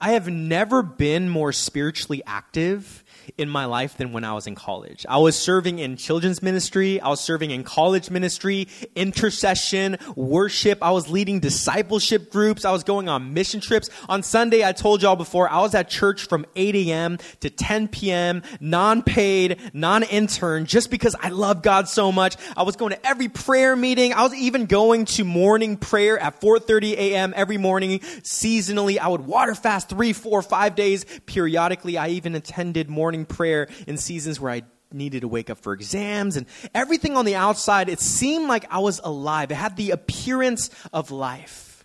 I have never been more spiritually active in my life than when I was in college. I was serving in children's ministry, I was serving in college ministry, intercession, worship, I was leading discipleship groups, I was going on mission trips. On Sunday, I told y'all before, I was at church from 8 a.m. to 10 p.m., non paid, non intern, just because I love God so much. I was going to every prayer meeting. I was even going to morning prayer at 4.30 a.m. every morning, seasonally. I would water fast three, four, five days periodically. I even attended morning prayer in seasons where I needed to wake up for exams and everything on the outside, it seemed like I was alive. It had the appearance of life.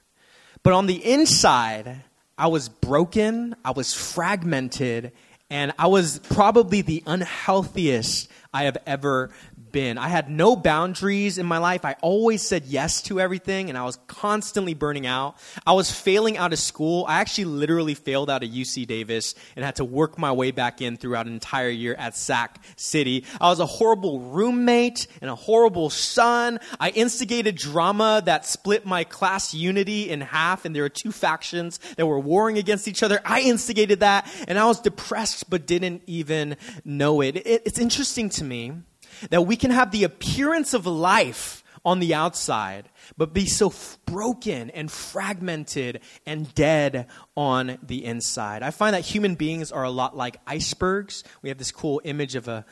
But on the inside, I was broken, I was fragmented, and I was probably the unhealthiest I have ever been. I had no boundaries in my life. I always said yes to everything, and I was constantly burning out. I was failing out of school. I actually literally failed out of UC Davis and had to work my way back in throughout an entire year at Sac City. I was a horrible roommate and a horrible son. I instigated drama that split my class unity in half, and there were two factions that were warring against each other. I instigated that, and I was depressed but didn't even know it. it it's interesting to me that we can have the appearance of life on the outside, but be so f- broken and fragmented and dead on the inside. I find that human beings are a lot like icebergs. We have this cool image of a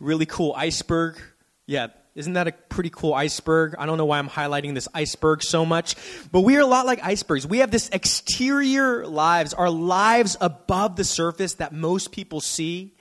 really cool iceberg. Yeah, isn't that a pretty cool iceberg? I don't know why I'm highlighting this iceberg so much, but we are a lot like icebergs. We have this exterior lives, our lives above the surface that most people see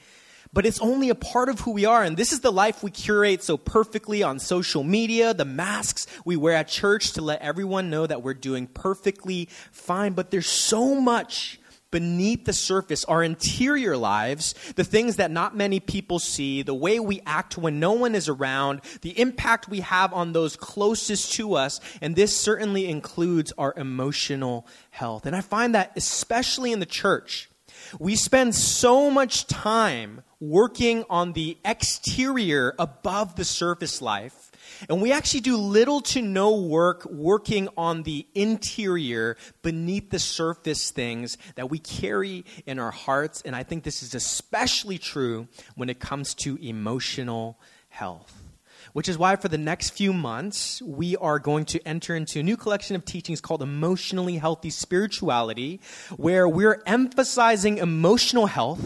but it's only a part of who we are. And this is the life we curate so perfectly on social media, the masks we wear at church to let everyone know that we're doing perfectly fine. But there's so much beneath the surface, our interior lives, the things that not many people see, the way we act when no one is around, the impact we have on those closest to us, and this certainly includes our emotional health. And I find that especially in the church, we spend so much time working on the exterior above the surface life. And we actually do little to no work working on the interior beneath the surface things that we carry in our hearts. And I think this is especially true when it comes to emotional health which is why for the next few months, we are going to enter into a new collection of teachings called Emotionally Healthy Spirituality, where we're emphasizing emotional health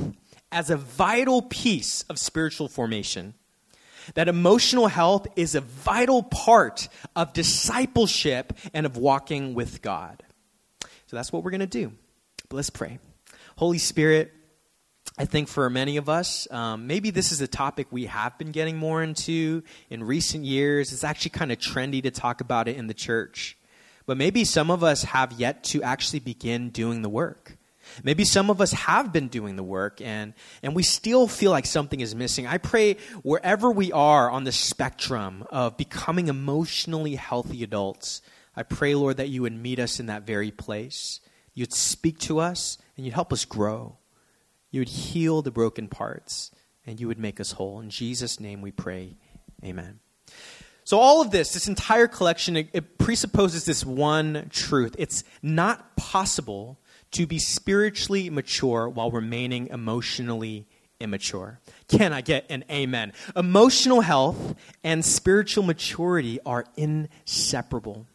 as a vital piece of spiritual formation. That emotional health is a vital part of discipleship and of walking with God. So that's what we're going to do. But let's pray. Holy Spirit, I think for many of us, um, maybe this is a topic we have been getting more into in recent years. It's actually kind of trendy to talk about it in the church. But maybe some of us have yet to actually begin doing the work. Maybe some of us have been doing the work and, and we still feel like something is missing. I pray wherever we are on the spectrum of becoming emotionally healthy adults, I pray, Lord, that you would meet us in that very place. You'd speak to us and you'd help us grow. You would heal the broken parts, and you would make us whole. In Jesus' name we pray. Amen. So, all of this, this entire collection, it, it presupposes this one truth. It's not possible to be spiritually mature while remaining emotionally immature. Can I get an amen? Emotional health and spiritual maturity are inseparable.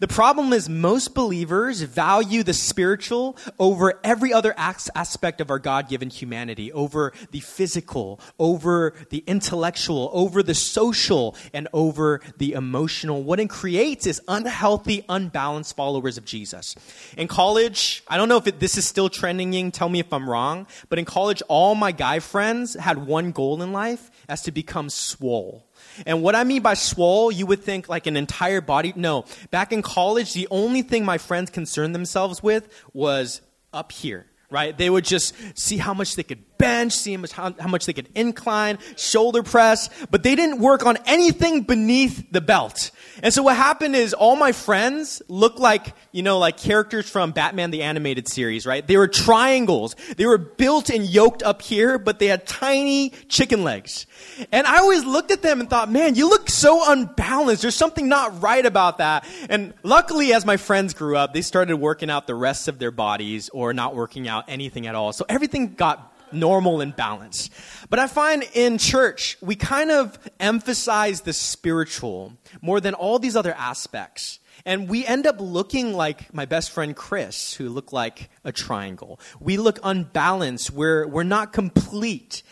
The problem is most believers value the spiritual over every other aspect of our God given humanity, over the physical, over the intellectual, over the social, and over the emotional. What it creates is unhealthy, unbalanced followers of Jesus. In college, I don't know if it, this is still trending, tell me if I'm wrong, but in college, all my guy friends had one goal in life, as to become swole. And what I mean by swole, you would think like an entire body. No. Back in college, the only thing my friends concerned themselves with was up here, right? They would just see how much they could bench, seeing how, how much they could incline, shoulder press, but they didn't work on anything beneath the belt. And so what happened is all my friends looked like, you know, like characters from Batman the animated series, right? They were triangles. They were built and yoked up here, but they had tiny chicken legs. And I always looked at them and thought, man, you look so unbalanced. There's something not right about that. And luckily, as my friends grew up, they started working out the rest of their bodies or not working out anything at all. So everything got normal and balanced. But I find in church, we kind of emphasize the spiritual more than all these other aspects. And we end up looking like my best friend Chris, who looked like a triangle. We look unbalanced. We're, we're not complete.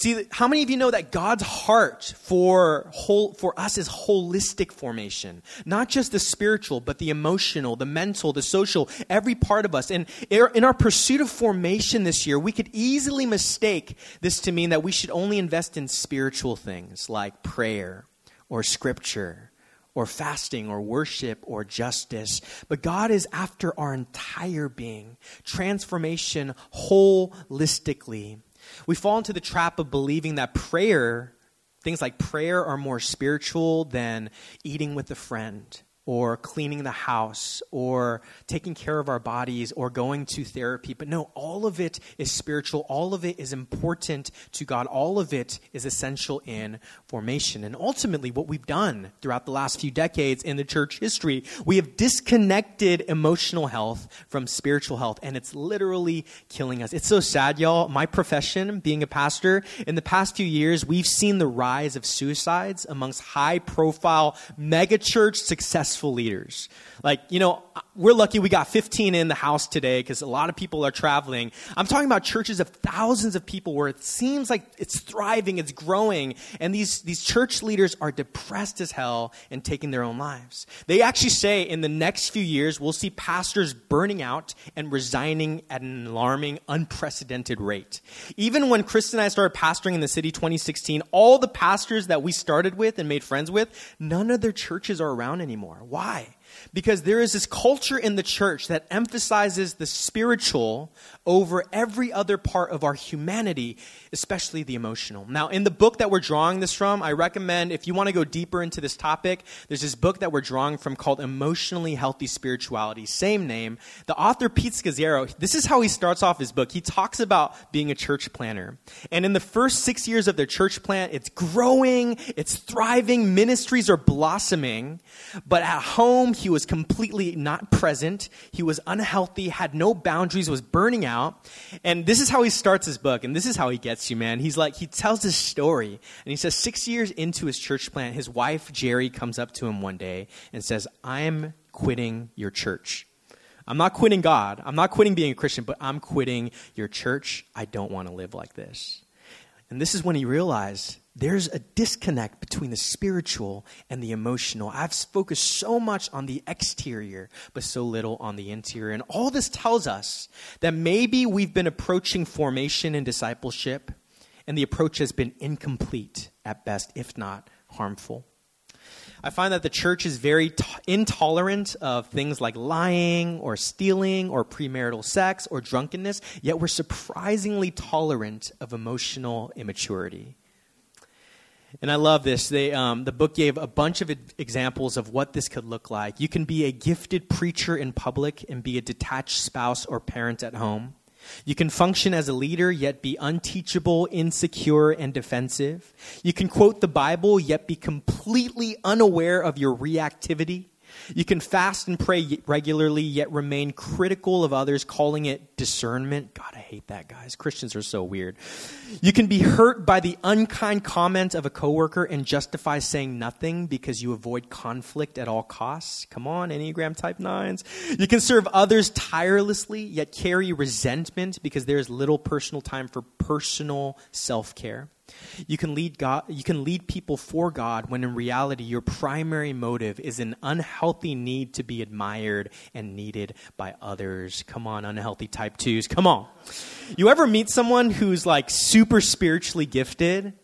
See, how many of you know that God's heart for whole, for us is holistic formation? Not just the spiritual, but the emotional, the mental, the social, every part of us. And in our pursuit of formation this year, we could easily mistake this to mean that we should only invest in spiritual things like prayer or scripture or fasting or worship or justice. But God is after our entire being, transformation holistically. We fall into the trap of believing that prayer, things like prayer, are more spiritual than eating with a friend or cleaning the house or taking care of our bodies or going to therapy. But no, all of it is spiritual. All of it is important to God. All of it is essential in formation. And ultimately, what we've done throughout the last few decades in the church history, we have disconnected emotional health from spiritual health, and it's literally killing us. It's so sad, y'all. My profession, being a pastor, in the past few years, we've seen the rise of suicides amongst high profile megachurch successful successful leaders. Like, you know, we're lucky we got 15 in the house today because a lot of people are traveling. I'm talking about churches of thousands of people where it seems like it's thriving, it's growing, and these, these church leaders are depressed as hell and taking their own lives. They actually say in the next few years, we'll see pastors burning out and resigning at an alarming, unprecedented rate. Even when Chris and I started pastoring in the city 2016, all the pastors that we started with and made friends with, none of their churches are around anymore. Why? Because there is this culture in the church that emphasizes the spiritual over every other part of our humanity, especially the emotional. Now, in the book that we're drawing this from, I recommend if you want to go deeper into this topic, there's this book that we're drawing from called Emotionally Healthy Spirituality, same name. The author, Pete Scazzero, this is how he starts off his book. He talks about being a church planner. And in the first six years of their church plant, it's growing, it's thriving, ministries are blossoming. But at home, he was completely not present. He was unhealthy, had no boundaries, was burning out. And this is how he starts his book, and this is how he gets you, man. He's like, he tells this story, and he says, six years into his church plant, his wife, Geri, comes up to him one day and says, I'm quitting your church. I'm not quitting God. I'm not quitting being a Christian, but I'm quitting your church. I don't want to live like this. And this is when he realized there's a disconnect between the spiritual and the emotional. I've focused so much on the exterior, but so little on the interior. And all this tells us that maybe we've been approaching formation and discipleship, and the approach has been incomplete at best, if not harmful. I find that the church is very t- intolerant of things like lying or stealing or premarital sex or drunkenness, yet we're surprisingly tolerant of emotional immaturity. And I love this. They, um, the book gave a bunch of examples of what this could look like. You can be a gifted preacher in public and be a detached spouse or parent at home. You can function as a leader, yet be unteachable, insecure, and defensive. You can quote the Bible, yet be completely unaware of your reactivity. You can fast and pray regularly, yet remain critical of others, calling it discernment. God, I hate that, guys. Christians are so weird. You can be hurt by the unkind comment of a coworker and justify saying nothing because you avoid conflict at all costs. Come on, Enneagram type nines. You can serve others tirelessly, yet carry resentment because there is little personal time for personal self care. You can lead God, you can lead people for God when in reality your primary motive is an unhealthy need to be admired and needed by others. Come on, unhealthy type 2s. Come on. You ever meet someone who's like super spiritually gifted,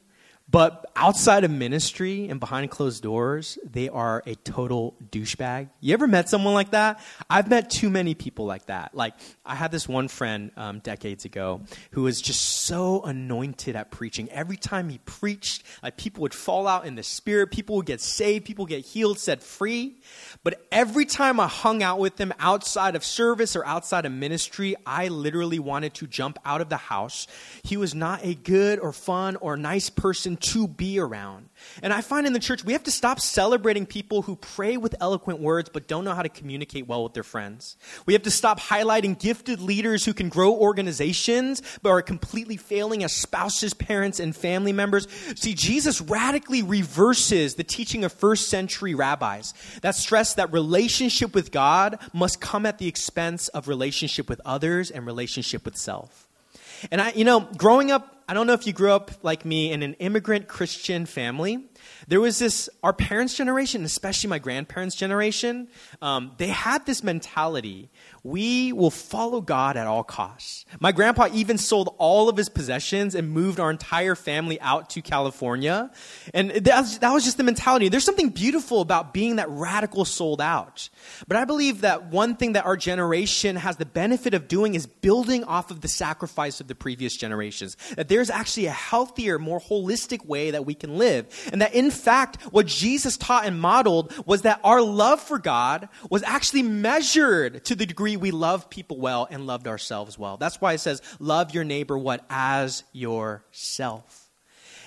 But outside of ministry and behind closed doors, they are a total douchebag. You ever met someone like that? I've met too many people like that. Like, I had this one friend um, decades ago who was just so anointed at preaching. Every time he preached, like, people would fall out in the spirit, people would get saved, people get healed, set free. But every time I hung out with him outside of service or outside of ministry, I literally wanted to jump out of the house. He was not a good or fun or nice person to be around. And I find in the church, we have to stop celebrating people who pray with eloquent words but don't know how to communicate well with their friends. We have to stop highlighting gifted leaders who can grow organizations but are completely failing as spouses, parents, and family members. See, Jesus radically reverses the teaching of first century rabbis that stress that relationship with God must come at the expense of relationship with others and relationship with self. And I, you know, growing up I don't know if you grew up like me in an immigrant Christian family. There was this, our parents' generation, especially my grandparents' generation, um, they had this mentality we will follow God at all costs. My grandpa even sold all of his possessions and moved our entire family out to California. And that was, that was just the mentality. There's something beautiful about being that radical sold out. But I believe that one thing that our generation has the benefit of doing is building off of the sacrifice of the previous generations. That there's actually a healthier, more holistic way that we can live. And that in fact, what Jesus taught and modeled was that our love for God was actually measured to the degree we love people well and loved ourselves well. That's why it says, love your neighbor what? As yourself.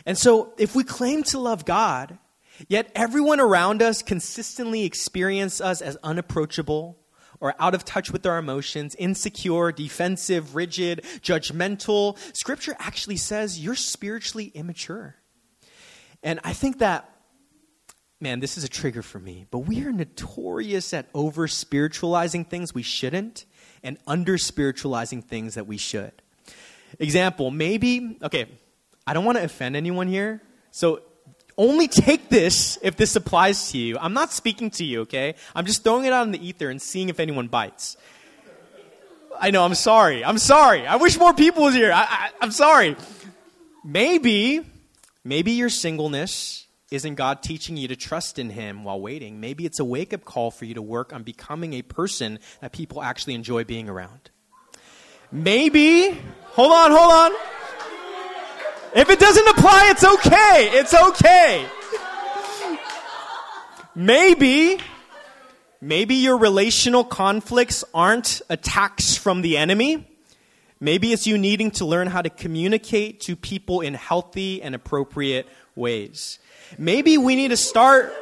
And so, if we claim to love God, yet everyone around us consistently experience us as unapproachable, or out of touch with our emotions, insecure, defensive, rigid, judgmental, Scripture actually says you're spiritually immature. And I think that man, this is a trigger for me, but we are notorious at over spiritualizing things we shouldn't and under spiritualizing things that we should. Example, maybe, okay, I don't want to offend anyone here, so only take this if this applies to you. I'm not speaking to you, okay? I'm just throwing it out in the ether and seeing if anyone bites. I know, I'm sorry. I'm sorry. I wish more people was here. I, I, I'm sorry. Maybe, maybe your singleness isn't God teaching you to trust in Him while waiting? Maybe it's a wake up call for you to work on becoming a person that people actually enjoy being around. Maybe, hold on, hold on. If it doesn't apply, it's okay. It's okay. Maybe, maybe your relational conflicts aren't attacks from the enemy. Maybe it's you needing to learn how to communicate to people in healthy and appropriate ways. Maybe we need to start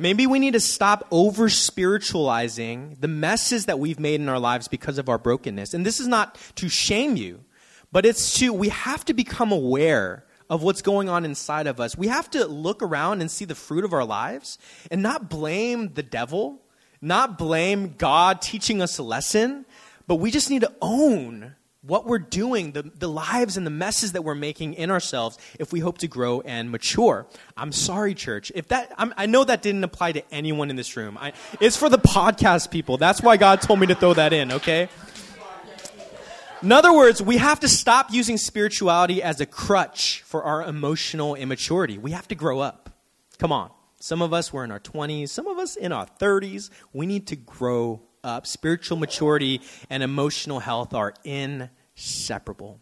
maybe we need to stop over spiritualizing the messes that we've made in our lives because of our brokenness. And this is not to shame you, but it's to, we have to become aware of what's going on inside of us. We have to look around and see the fruit of our lives and not blame the devil, not blame God teaching us a lesson, but we just need to own what we're doing, the, the lives and the messes that we're making in ourselves if we hope to grow and mature. I'm sorry, church. If that, I'm, i know that didn't apply to anyone in this room. I, it's for the podcast people. That's why God told me to throw that in, okay? In other words, we have to stop using spirituality as a crutch for our emotional immaturity. We have to grow up. Come on. Some of us were in our 20s, some of us in our 30s. We need to grow up. Spiritual maturity and emotional health are inseparable.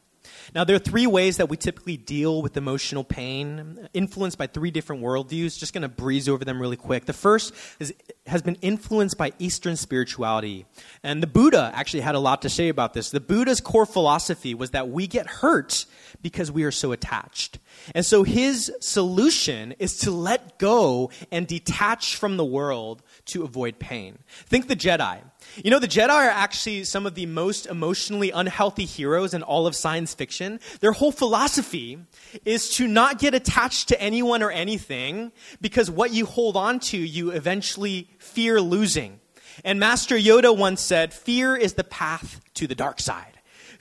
Now, there are three ways that we typically deal with emotional pain, influenced by three different worldviews. Just going to breeze over them really quick. The first is, has been influenced by Eastern spirituality. And the Buddha actually had a lot to say about this. The Buddha's core philosophy was that we get hurt because we are so attached. And so his solution is to let go and detach from the world to avoid pain. Think the Jedi. You know, the Jedi are actually some of the most emotionally unhealthy heroes in all of science fiction. Their whole philosophy is to not get attached to anyone or anything because what you hold on to, you eventually fear losing. And Master Yoda once said, Fear is the path to the dark side.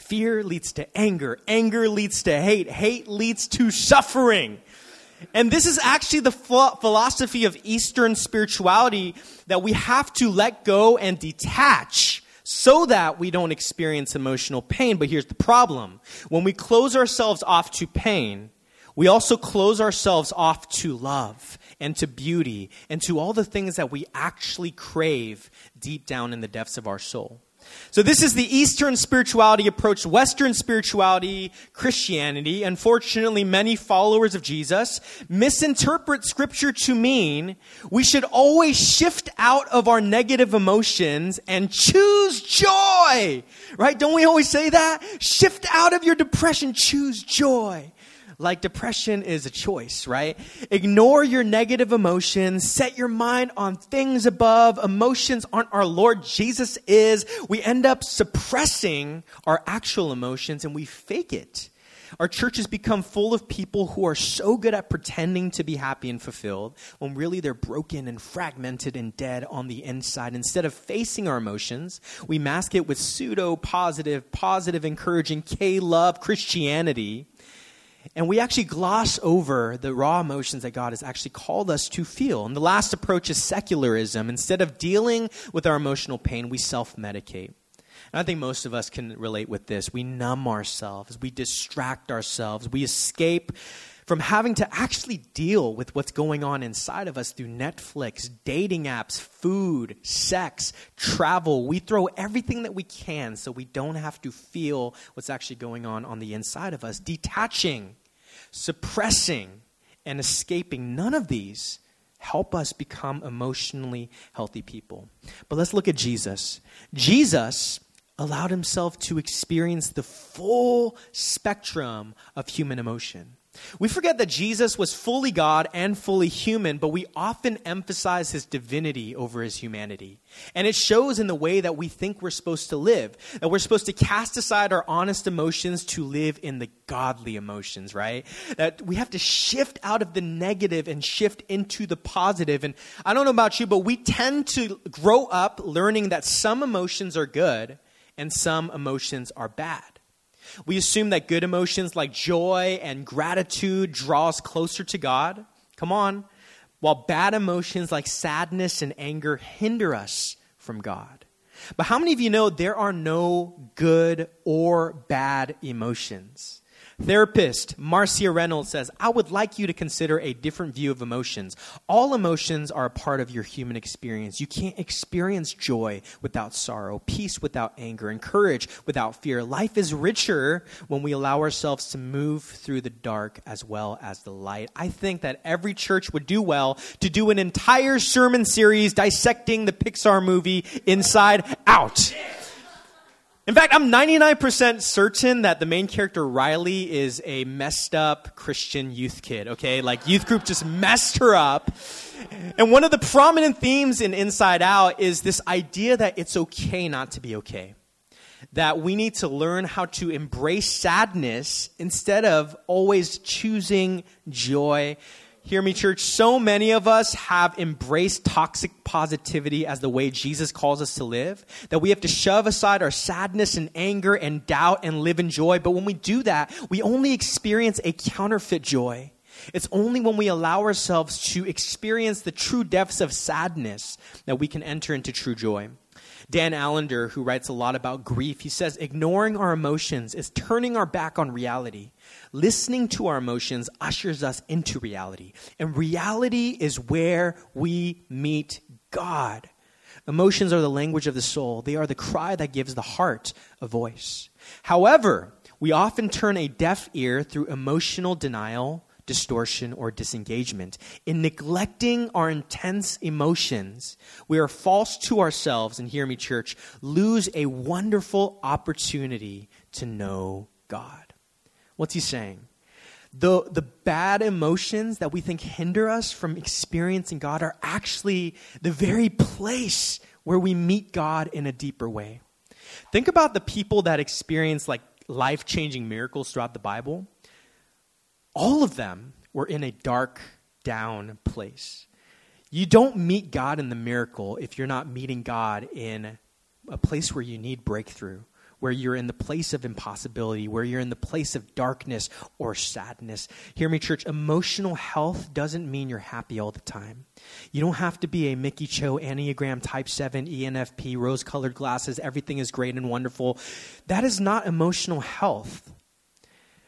Fear leads to anger. Anger leads to hate. Hate leads to suffering. And this is actually the philosophy of Eastern spirituality that we have to let go and detach so that we don't experience emotional pain. But here's the problem when we close ourselves off to pain, We also close ourselves off to love and to beauty and to all the things that we actually crave deep down in the depths of our soul. So, this is the Eastern spirituality approach, Western spirituality, Christianity. Unfortunately, many followers of Jesus misinterpret Scripture to mean we should always shift out of our negative emotions and choose joy. Right? Don't we always say that? Shift out of your depression, choose joy. Like depression is a choice, right? Ignore your negative emotions. Set your mind on things above. Emotions aren't our Lord. Jesus is. We end up suppressing our actual emotions and we fake it. Our churches become full of people who are so good at pretending to be happy and fulfilled when really they're broken and fragmented and dead on the inside. Instead of facing our emotions, we mask it with pseudo positive, positive, encouraging K love Christianity and we actually gloss over the raw emotions that God has actually called us to feel. And the last approach is secularism. Instead of dealing with our emotional pain, we self medicate. And I think most of us can relate with this. We numb ourselves, we distract ourselves, we escape from having to actually deal with what's going on inside of us through Netflix, dating apps, food, sex, travel. We throw everything that we can so we don't have to feel what's actually going on on the inside of us. Detaching, suppressing, and escaping. None of these help us become emotionally healthy people. But let's look at Jesus. Jesus allowed himself to experience the full spectrum of human emotion. We forget that Jesus was fully God and fully human, but we often emphasize his divinity over his humanity. And it shows in the way that we think we're supposed to live, that we're supposed to cast aside our honest emotions to live in the godly emotions, right? That we have to shift out of the negative and shift into the positive. And I don't know about you, but we tend to grow up learning that some emotions are good and some emotions are bad. We assume that good emotions like joy and gratitude draw us closer to God. Come on. While bad emotions like sadness and anger hinder us from God. But how many of you know there are no good or bad emotions? Therapist Marcia Reynolds says, I would like you to consider a different view of emotions. All emotions are a part of your human experience. You can't experience joy without sorrow, peace without anger, and courage without fear. Life is richer when we allow ourselves to move through the dark as well as the light. I think that every church would do well to do an entire sermon series dissecting the Pixar movie Inside Out. In fact, I'm 99% certain that the main character, Riley, is a messed up Christian youth kid, okay? Like, youth group just messed her up. And one of the prominent themes in Inside Out is this idea that it's okay not to be okay. That we need to learn how to embrace sadness instead of always choosing joy Hear me, church. So many of us have embraced toxic positivity as the way Jesus calls us to live that we have to shove aside our sadness and anger and doubt and live in joy. But when we do that, we only experience a counterfeit joy. It's only when we allow ourselves to experience the true depths of sadness that we can enter into true joy. Dan Allender, who writes a lot about grief, he says, ignoring our emotions is turning our back on reality. Listening to our emotions ushers us into reality. And reality is where we meet God. Emotions are the language of the soul, they are the cry that gives the heart a voice. However, we often turn a deaf ear through emotional denial, distortion, or disengagement. In neglecting our intense emotions, we are false to ourselves, and hear me, church, lose a wonderful opportunity to know God. What's he saying? The, the bad emotions that we think hinder us from experiencing God are actually the very place where we meet God in a deeper way. Think about the people that experience like life changing miracles throughout the Bible. All of them were in a dark, down place. You don't meet God in the miracle if you're not meeting God in a place where you need breakthrough where you're in the place of impossibility, where you're in the place of darkness or sadness. Hear me, church. Emotional health doesn't mean you're happy all the time. You don't have to be a Mickey Cho Enneagram Type 7 ENFP, rose colored glasses, everything is great and wonderful. That is not emotional health.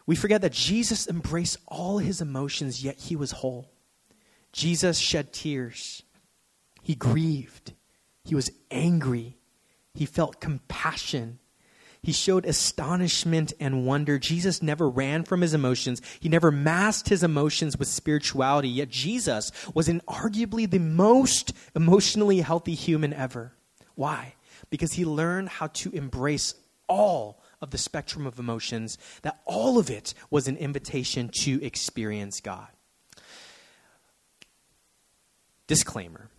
We forget that Jesus embraced all his emotions, yet he was whole. Jesus shed tears. He grieved. He was angry. He felt compassion. He showed astonishment and wonder. Jesus never ran from his emotions. He never masked his emotions with spirituality. Yet Jesus was inarguably the most emotionally healthy human ever. Why? Because he learned how to embrace all of the spectrum of emotions, that all of it was an invitation to experience God. Disclaimer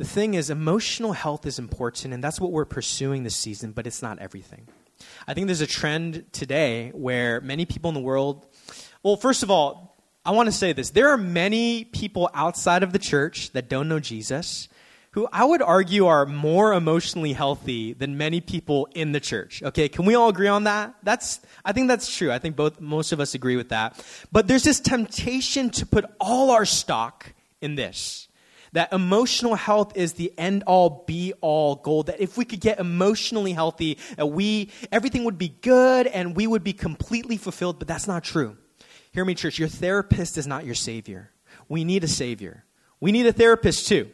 the thing is, emotional health is important, and that's what we're pursuing this season, but it's not everything. I think there's a trend today where many people in the world, well, first of all, I want to say this. There are many people outside of the church that don't know Jesus who I would argue are more emotionally healthy than many people in the church. Okay, can we all agree on that? That's I think that's true. I think both most of us agree with that. But there's this temptation to put all our stock in this that emotional health is the end all be all goal that if we could get emotionally healthy that we everything would be good and we would be completely fulfilled but that's not true hear me church your therapist is not your savior we need a savior we need a therapist too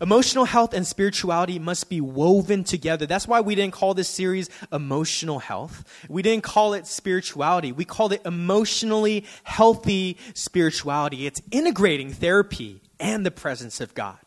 Emotional health and spirituality must be woven together. That's why we didn't call this series emotional health. We didn't call it spirituality. We called it emotionally healthy spirituality. It's integrating therapy and the presence of God.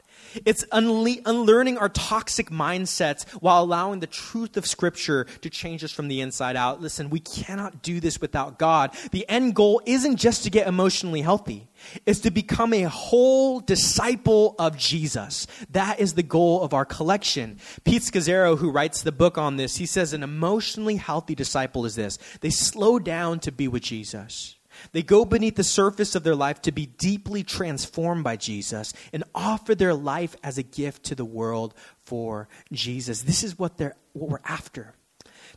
It's unle- unlearning our toxic mindsets while allowing the truth of Scripture to change us from the inside out. Listen, we cannot do this without God. The end goal isn't just to get emotionally healthy, it's to become a whole disciple of Jesus. That is the goal of our collection. Pete Scazzero, who writes the book on this, he says an emotionally healthy disciple is this they slow down to be with Jesus. They go beneath the surface of their life to be deeply transformed by Jesus and offer their life as a gift to the world for Jesus. This is what, they're, what we're after.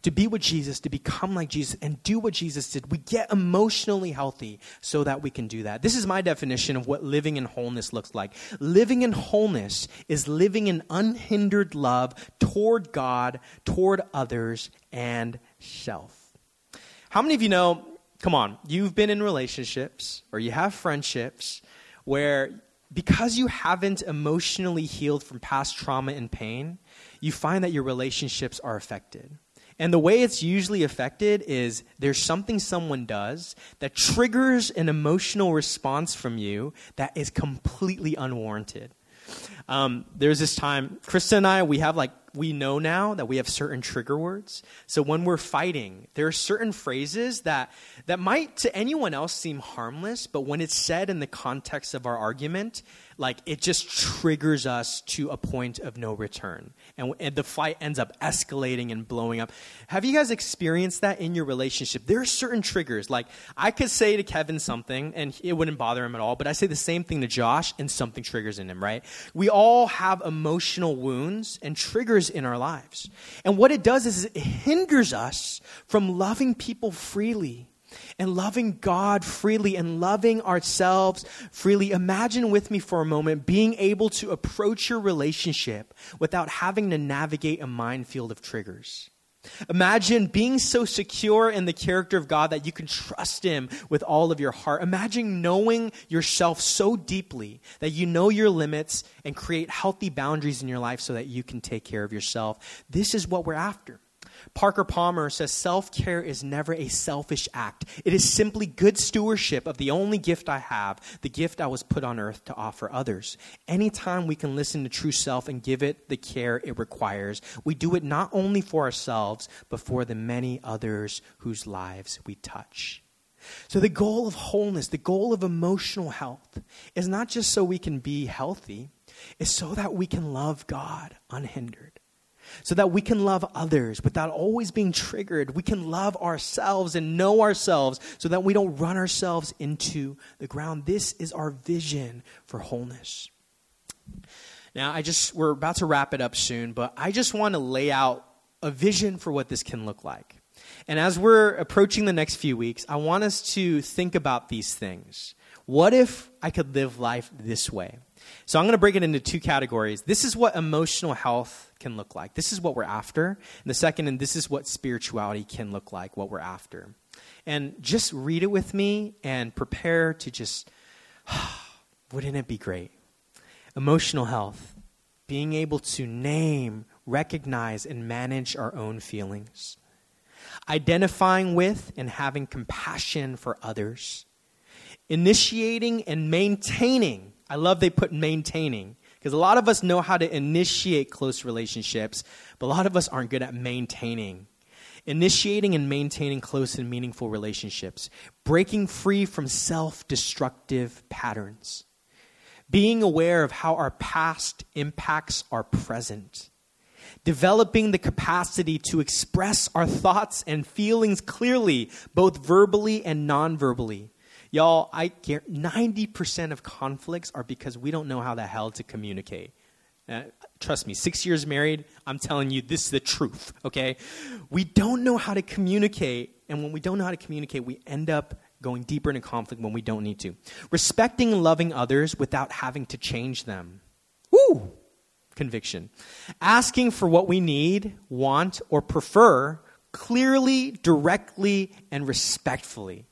To be with Jesus, to become like Jesus, and do what Jesus did. We get emotionally healthy so that we can do that. This is my definition of what living in wholeness looks like. Living in wholeness is living in unhindered love toward God, toward others, and self. How many of you know come on, you've been in relationships or you have friendships where because you haven't emotionally healed from past trauma and pain, you find that your relationships are affected. And the way it's usually affected is there's something someone does that triggers an emotional response from you that is completely unwarranted. Um, there's this time, Krista and I, we have like we know now that we have certain trigger words. So when we're fighting, there are certain phrases that, that might to anyone else seem harmless, but when it's said in the context of our argument, like it just triggers us to a point of no return. And, and, the fight ends up escalating and blowing up. Have you guys experienced that in your relationship? There are certain triggers. Like I could say to Kevin something and it wouldn't bother him at all, but I say the same thing to Josh and something triggers in him, right? We all have emotional wounds and triggers in our lives. And what it does is it hinders us from loving people freely and loving God freely and loving ourselves freely. Imagine with me for a moment being able to approach your relationship without having to navigate a minefield of triggers. Imagine being so secure in the character of God that you can trust Him with all of your heart. Imagine knowing yourself so deeply that you know your limits and create healthy boundaries in your life so that you can take care of yourself. This is what we're after. Parker Palmer says self care is never a selfish act. It is simply good stewardship of the only gift I have, the gift I was put on earth to offer others. Anytime we can listen to true self and give it the care it requires, we do it not only for ourselves, but for the many others whose lives we touch. So, the goal of wholeness, the goal of emotional health, is not just so we can be healthy, it's so that we can love God unhindered so that we can love others without always being triggered. We can love ourselves and know ourselves so that we don't run ourselves into the ground. This is our vision for wholeness. Now, I just, we're about to wrap it up soon, but I just want to lay out a vision for what this can look like. And as we're approaching the next few weeks, I want us to think about these things. What if I could live life this way? So I'm going to break it into two categories. This is what emotional health can look like. This is what we're after. And the second, and this is what spirituality can look like, what we're after. And just read it with me and prepare to just, wouldn't it be great? Emotional health, being able to name, recognize, and manage our own feelings, identifying with and having compassion for others, initiating and maintaining. I love they put maintaining because a lot of us know how to initiate close relationships, but a lot of us aren't good at maintaining. Initiating and maintaining close and meaningful relationships, breaking free from self destructive patterns, being aware of how our past impacts our present, developing the capacity to express our thoughts and feelings clearly, both verbally and non verbally, Y'all, I care 90% of conflicts are because we don't know how the hell to communicate. Uh, trust me, six years married, I'm telling you, this is the truth, okay? We don't know how to communicate, and when we don't know how to communicate, we end up going deeper into conflict when we don't need to. Respecting and loving others without having to change them. Woo! Conviction. Asking for what we need, want, or prefer clearly, directly, and respectfully.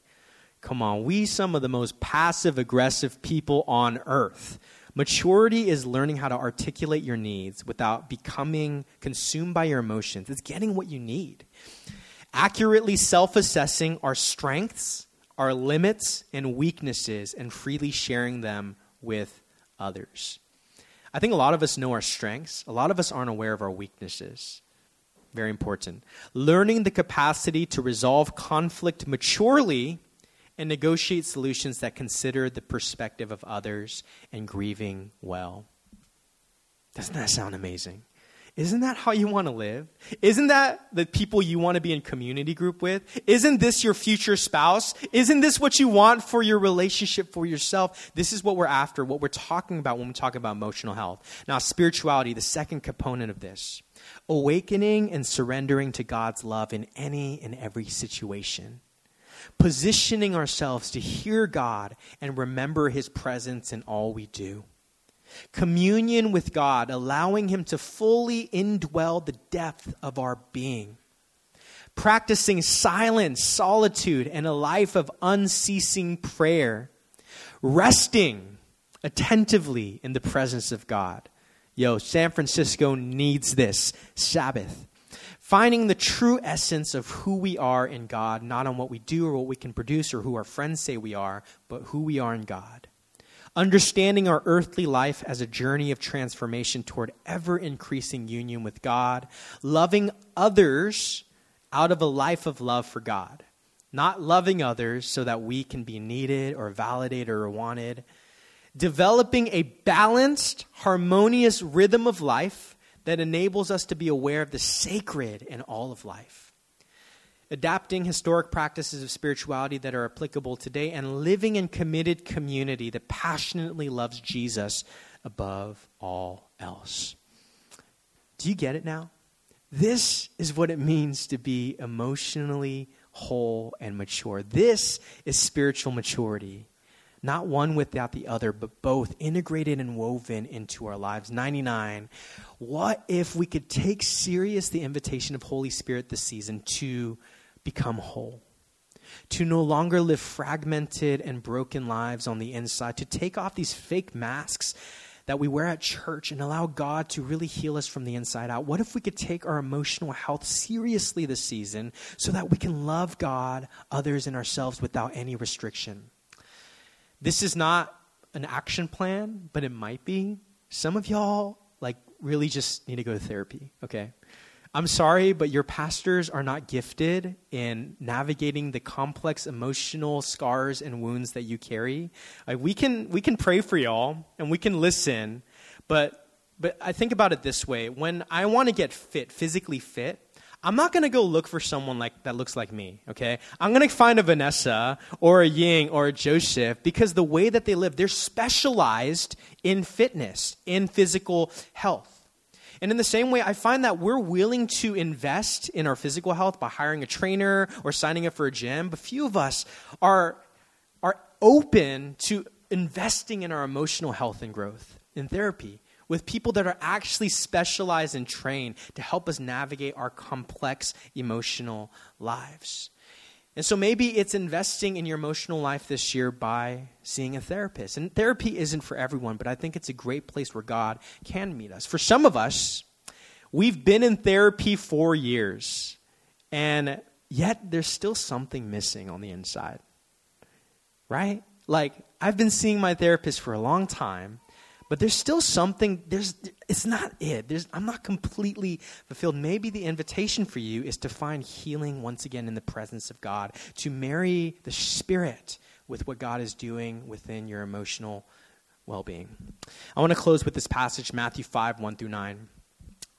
Come on, we some of the most passive aggressive people on earth. Maturity is learning how to articulate your needs without becoming consumed by your emotions. It's getting what you need. Accurately self assessing our strengths, our limits, and weaknesses, and freely sharing them with others. I think a lot of us know our strengths, a lot of us aren't aware of our weaknesses. Very important. Learning the capacity to resolve conflict maturely and negotiate solutions that consider the perspective of others and grieving well. Doesn't that sound amazing? Isn't that how you want to live? Isn't that the people you want to be in community group with? Isn't this your future spouse? Isn't this what you want for your relationship for yourself? This is what we're after, what we're talking about when we talk about emotional health. Now, spirituality, the second component of this awakening and surrendering to God's love in any and every situation positioning ourselves to hear God and remember His presence in all we do. Communion with God, allowing Him to fully indwell the depth of our being. Practicing silence, solitude, and a life of unceasing prayer. Resting attentively in the presence of God. Yo, San Francisco needs this. Sabbath finding the true essence of who we are in God, not on what we do or what we can produce or who our friends say we are, but who we are in God. Understanding our earthly life as a journey of transformation toward ever increasing union with God, loving others out of a life of love for God, not loving others so that we can be needed or validated or wanted, developing a balanced, harmonious rhythm of life that enables us to be aware of the sacred in all of life. Adapting historic practices of spirituality that are applicable today and living in committed community that passionately loves Jesus above all else. Do you get it now? This is what it means to be emotionally whole and mature. This is spiritual maturity not one without the other, but both integrated and woven into our lives. 99. What if we could take serious the invitation of Holy Spirit this season to become whole? To no longer live fragmented and broken lives on the inside, to take off these fake masks that we wear at church and allow God to really heal us from the inside out? What if we could take our emotional health seriously this season so that we can love God, others, and ourselves without any restriction? This is not an action plan, but it might be. Some of y'all, like, really just need to go to therapy, okay? I'm sorry, but your pastors are not gifted in navigating the complex emotional scars and wounds that you carry. Like, we can we can pray for y'all and we can listen, but but I think about it this way: when I want to get fit, physically fit, I'm not going to go look for someone like that looks like me, okay? I'm going to find a Vanessa or a Ying or a Joseph because the way that they live, they're specialized in fitness, in physical health. And in the same way, I find that we're willing to invest in our physical health by hiring a trainer or signing up for a gym, but few of us are, are open to investing in our emotional health and growth in therapy with people that are actually specialized and trained to help us navigate our complex emotional lives. And so maybe it's investing in your emotional life this year by seeing a therapist. And therapy isn't for everyone, but I think it's a great place where God can meet us. For some of us, we've been in therapy for years, and yet there's still something missing on the inside. Right? Like, I've been seeing my therapist for a long time, but there's still something there's it's not it. There's, i'm not completely fulfilled. Maybe the invitation for you is to find healing once again in the presence of god to marry the spirit with what god is doing within your emotional well-being. I want to close with this passage matthew 5 1 through 9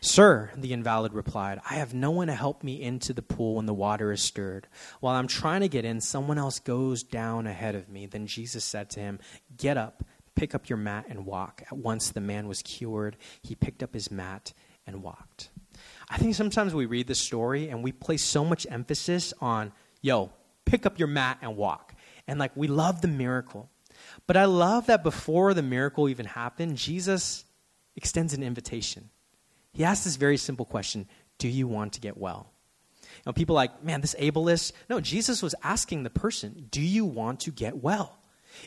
Sir, the invalid replied, I have no one to help me into the pool when the water is stirred. While I'm trying to get in, someone else goes down ahead of me. Then Jesus said to him, Get up, pick up your mat, and walk. At once the man was cured. He picked up his mat and walked. I think sometimes we read the story and we place so much emphasis on, yo, pick up your mat and walk. And like, we love the miracle. But I love that before the miracle even happened, Jesus extends an invitation. He asked this very simple question Do you want to get well? Know, people like, man, this ableist. No, Jesus was asking the person, Do you want to get well?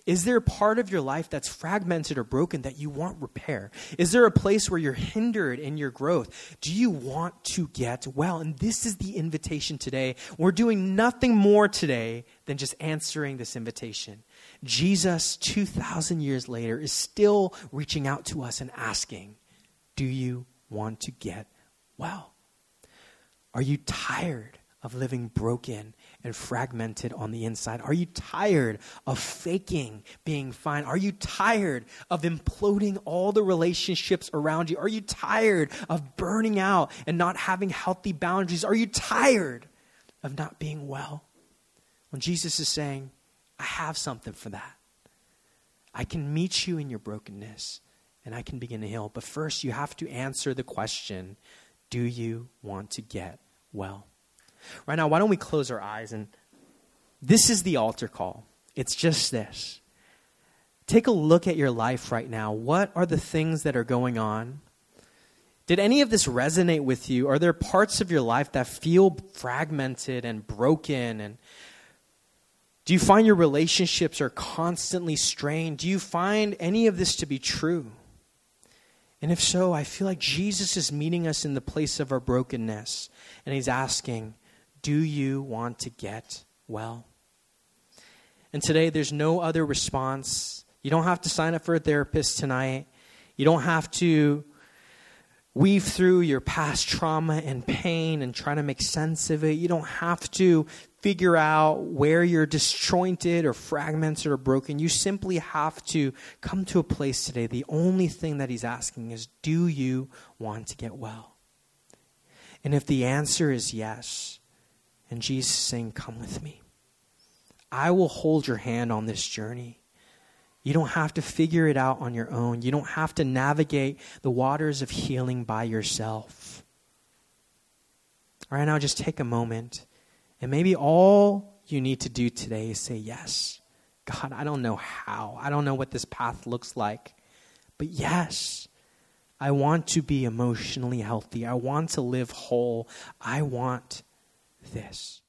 Is there a part of your life that's fragmented or broken that you want repair? Is there a place where you're hindered in your growth? Do you want to get well? And this is the invitation today. We're doing nothing more today than just answering this invitation. Jesus, 2,000 years later, is still reaching out to us and asking, Do you want to get well? Are you tired of living broken and fragmented on the inside? Are you tired of faking being fine? Are you tired of imploding all the relationships around you? Are you tired of burning out and not having healthy boundaries? Are you tired of not being well? When Jesus is saying, I have something for that. I can meet you in your brokenness and I can begin to heal. But first, you have to answer the question do you want to get well? Right now, why don't we close our eyes? And this is the altar call. It's just this. Take a look at your life right now. What are the things that are going on? Did any of this resonate with you? Are there parts of your life that feel fragmented and broken and do you find your relationships are constantly strained? Do you find any of this to be true? And if so, I feel like Jesus is meeting us in the place of our brokenness. And he's asking, Do you want to get well? And today, there's no other response. You don't have to sign up for a therapist tonight. You don't have to weave through your past trauma and pain and try to make sense of it. You don't have to figure out where you're disjointed or fragmented or broken. You simply have to come to a place today. The only thing that he's asking is do you want to get well? And if the answer is yes, and Jesus saying, Come with me, I will hold your hand on this journey. You don't have to figure it out on your own. You don't have to navigate the waters of healing by yourself. All right, now just take a moment and maybe all you need to do today is say, Yes. God, I don't know how. I don't know what this path looks like. But yes, I want to be emotionally healthy. I want to live whole. I want this.